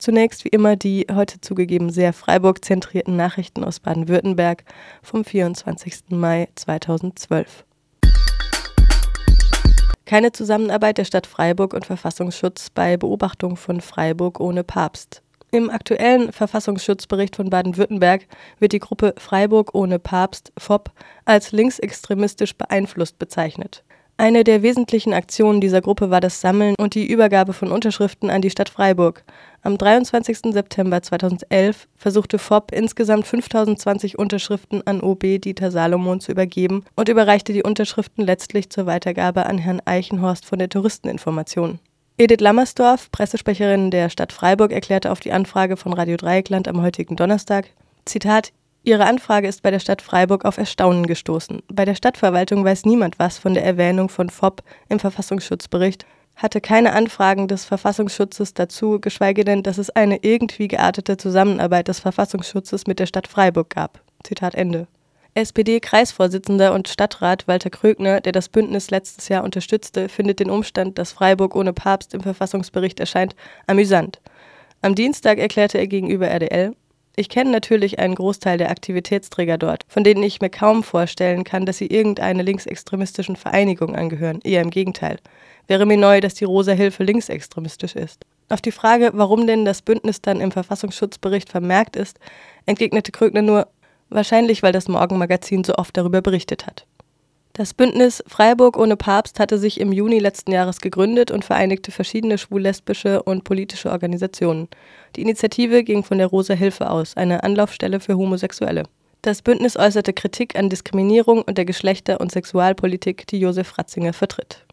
Zunächst wie immer die heute zugegeben sehr Freiburg-zentrierten Nachrichten aus Baden-Württemberg vom 24. Mai 2012. Keine Zusammenarbeit der Stadt Freiburg und Verfassungsschutz bei Beobachtung von Freiburg ohne Papst. Im aktuellen Verfassungsschutzbericht von Baden-Württemberg wird die Gruppe Freiburg ohne Papst FOP als linksextremistisch beeinflusst bezeichnet. Eine der wesentlichen Aktionen dieser Gruppe war das Sammeln und die Übergabe von Unterschriften an die Stadt Freiburg. Am 23. September 2011 versuchte FOP insgesamt 5020 Unterschriften an OB Dieter Salomon zu übergeben und überreichte die Unterschriften letztlich zur Weitergabe an Herrn Eichenhorst von der Touristeninformation. Edith Lammersdorf, Pressesprecherin der Stadt Freiburg, erklärte auf die Anfrage von Radio Dreieckland am heutigen Donnerstag, Zitat, Ihre Anfrage ist bei der Stadt Freiburg auf Erstaunen gestoßen. Bei der Stadtverwaltung weiß niemand was von der Erwähnung von FOP im Verfassungsschutzbericht, hatte keine Anfragen des Verfassungsschutzes dazu, geschweige denn, dass es eine irgendwie geartete Zusammenarbeit des Verfassungsschutzes mit der Stadt Freiburg gab. Zitat Ende. SPD-Kreisvorsitzender und Stadtrat Walter Krögner, der das Bündnis letztes Jahr unterstützte, findet den Umstand, dass Freiburg ohne Papst im Verfassungsbericht erscheint, amüsant. Am Dienstag erklärte er gegenüber RDL, ich kenne natürlich einen Großteil der Aktivitätsträger dort, von denen ich mir kaum vorstellen kann, dass sie irgendeine linksextremistischen Vereinigung angehören. Eher im Gegenteil. Wäre mir neu, dass die Rosa Hilfe linksextremistisch ist. Auf die Frage, warum denn das Bündnis dann im Verfassungsschutzbericht vermerkt ist, entgegnete Krögner nur, wahrscheinlich weil das Morgenmagazin so oft darüber berichtet hat. Das Bündnis Freiburg ohne Papst hatte sich im Juni letzten Jahres gegründet und vereinigte verschiedene schwul-lesbische und politische Organisationen. Die Initiative ging von der Rosa Hilfe aus, eine Anlaufstelle für Homosexuelle. Das Bündnis äußerte Kritik an Diskriminierung und der Geschlechter- und Sexualpolitik, die Josef Ratzinger vertritt.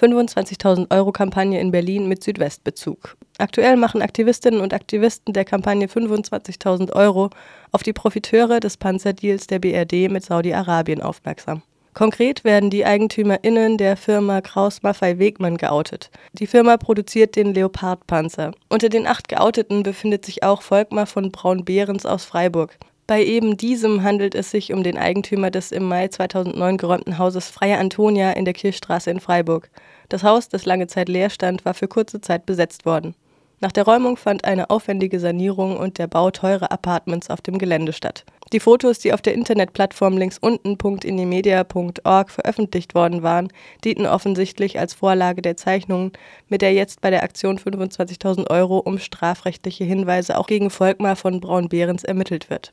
25.000 Euro Kampagne in Berlin mit Südwestbezug. Aktuell machen Aktivistinnen und Aktivisten der Kampagne 25.000 Euro auf die Profiteure des Panzerdeals der BRD mit Saudi-Arabien aufmerksam. Konkret werden die EigentümerInnen der Firma Kraus Maffei Wegmann geoutet. Die Firma produziert den Leopard-Panzer. Unter den acht Geouteten befindet sich auch Volkmar von Braun-Behrens aus Freiburg. Bei eben diesem handelt es sich um den Eigentümer des im Mai 2009 geräumten Hauses Freie Antonia in der Kirchstraße in Freiburg. Das Haus, das lange Zeit leer stand, war für kurze Zeit besetzt worden. Nach der Räumung fand eine aufwendige Sanierung und der Bau teurer Apartments auf dem Gelände statt. Die Fotos, die auf der Internetplattform links unten.indimedia.org veröffentlicht worden waren, dienten offensichtlich als Vorlage der Zeichnungen, mit der jetzt bei der Aktion 25.000 Euro um strafrechtliche Hinweise auch gegen Volkmar von Braun-Behrens ermittelt wird.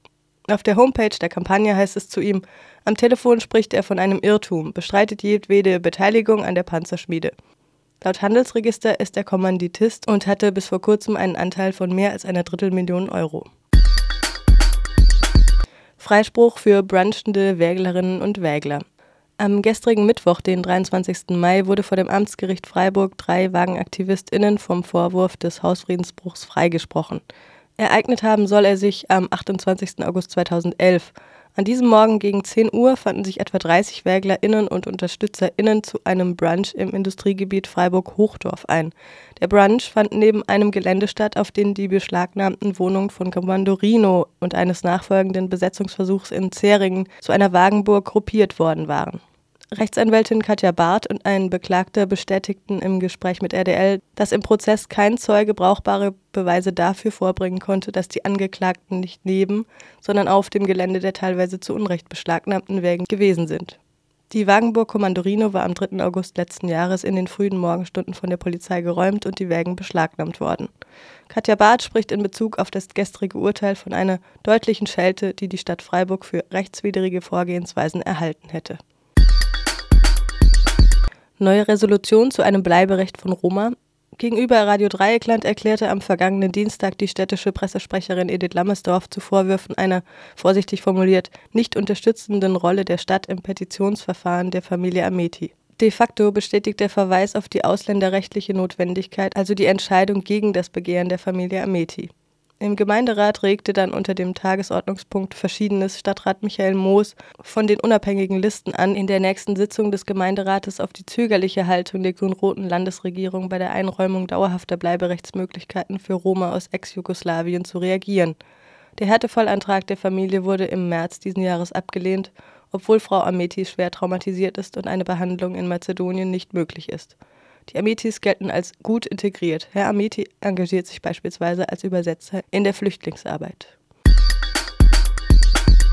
Auf der Homepage der Kampagne heißt es zu ihm, am Telefon spricht er von einem Irrtum, bestreitet jedwede Beteiligung an der Panzerschmiede. Laut Handelsregister ist er Kommanditist und hatte bis vor kurzem einen Anteil von mehr als einer Drittelmillion Euro. Freispruch für brunchende Wäglerinnen und Wägler. Am gestrigen Mittwoch, den 23. Mai, wurde vor dem Amtsgericht Freiburg drei WagenaktivistInnen vom Vorwurf des Hausfriedensbruchs freigesprochen. Ereignet haben soll er sich am 28. August 2011. An diesem Morgen gegen 10 Uhr fanden sich etwa 30 WäglerInnen und UnterstützerInnen zu einem Brunch im Industriegebiet Freiburg-Hochdorf ein. Der Brunch fand neben einem Gelände statt, auf dem die beschlagnahmten Wohnungen von Kommandorino und eines nachfolgenden Besetzungsversuchs in Zeringen zu einer Wagenburg gruppiert worden waren. Rechtsanwältin Katja Barth und ein Beklagter bestätigten im Gespräch mit RDL, dass im Prozess kein Zeuge brauchbare Beweise dafür vorbringen konnte, dass die Angeklagten nicht neben, sondern auf dem Gelände der teilweise zu Unrecht beschlagnahmten Wägen gewesen sind. Die Wagenburg Kommandorino war am 3. August letzten Jahres in den frühen Morgenstunden von der Polizei geräumt und die Wägen beschlagnahmt worden. Katja Barth spricht in Bezug auf das gestrige Urteil von einer deutlichen Schelte, die die Stadt Freiburg für rechtswidrige Vorgehensweisen erhalten hätte. Neue Resolution zu einem Bleiberecht von Roma. Gegenüber Radio Dreieckland erklärte am vergangenen Dienstag die städtische Pressesprecherin Edith Lammersdorf zu Vorwürfen einer, vorsichtig formuliert, nicht unterstützenden Rolle der Stadt im Petitionsverfahren der Familie Ameti. De facto bestätigt der Verweis auf die ausländerrechtliche Notwendigkeit also die Entscheidung gegen das Begehren der Familie Ameti. Im Gemeinderat regte dann unter dem Tagesordnungspunkt Verschiedenes Stadtrat Michael Moos von den unabhängigen Listen an, in der nächsten Sitzung des Gemeinderates auf die zögerliche Haltung der grün-roten Landesregierung bei der Einräumung dauerhafter Bleiberechtsmöglichkeiten für Roma aus Ex-Jugoslawien zu reagieren. Der Härtefallantrag der Familie wurde im März diesen Jahres abgelehnt, obwohl Frau Ameti schwer traumatisiert ist und eine Behandlung in Mazedonien nicht möglich ist. Die Ametis gelten als gut integriert. Herr Ameti engagiert sich beispielsweise als Übersetzer in der Flüchtlingsarbeit.